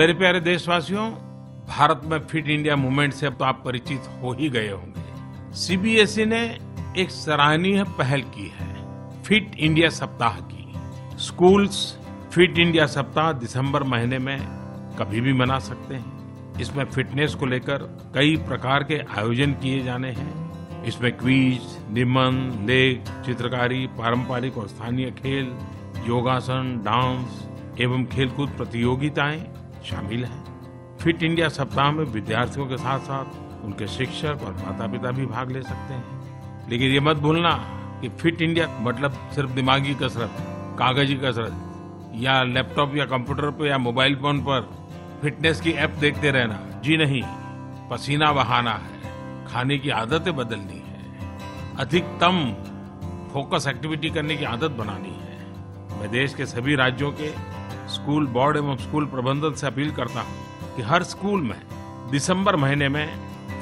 मेरे प्यारे देशवासियों, भारत में फिट इंडिया मूवमेंट से अब तो आप परिचित हो ही गए होंगे। सीबीएसई ने एक सराहनीय पहल की है, फिट इंडिया सप्ताह की। स्कूल्स फिट इंडिया सप्ताह दिसंबर महीने में कभी भी मना सकते हैं। इसमें फिटनेस को लेकर कई प्रकार के आयोजन किए जाने हैं। इसमें क्विज निबंध लेख, चित्रकारी, पारंपरिक और स्थानीय खेल, योगासन, डांस एवं खेलकूद प्रतियोगिताएँ शामिल हैं। फिट इंडिया सप्ताह में विद्यार्थियों के साथ साथ उनके शिक्षक और माता पिता भी भाग ले सकते हैं। लेकिन ये मत भूलना कि फिट इंडिया मतलब सिर्फ़ दिमागी कसरत, कागज़ी कसरत, या लैपटॉप या कंप्यूटर पर या मोबाइल फ़ोन पर फिटनेस की ऐप देखते रहना। जी नहीं, पसीना बहाना है, खाने की आदतें बदलनी है, अधिकतम फोकस एक्टिविटी करने की आदत बनानी है। मैं देश के सभी राज्यों के स्कूल बोर्ड एवं स्कूल प्रबंधन से अपील करता हूँ कि हर स्कूल में दिसंबर महीने में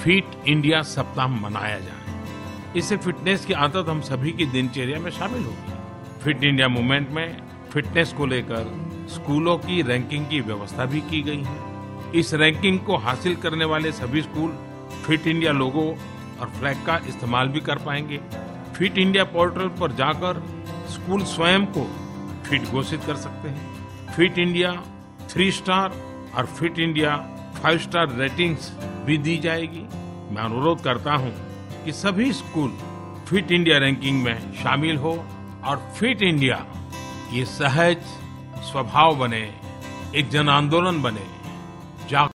फिट इंडिया सप्ताह मनाया जाए। इससे फिटनेस की आदत हम सभी की दिनचर्या में शामिल होगी फिट इंडिया मूवमेंट में फिटनेस को लेकर स्कूलों की रैंकिंग की व्यवस्था भी की गई है। इस रैंकिंग को हासिल करने वाले सभी स्कूल फिट इंडिया लोगो और फ्लैग का इस्तेमाल भी कर पाएँगे। फिट इंडिया पोर्टल पर जाकर स्कूल स्वयं को फिट घोषित कर सकते हैं। फिट इंडिया थ्री स्टार और fit India five star ratings भी दी जाएगी। मैं अनुरोध करता हूँ कि सभी स्कूल फिट इंडिया रैंकिंग में शामिल हो और फिट इंडिया ये सहज स्वभाव बने, एक जन आंदोलन बने।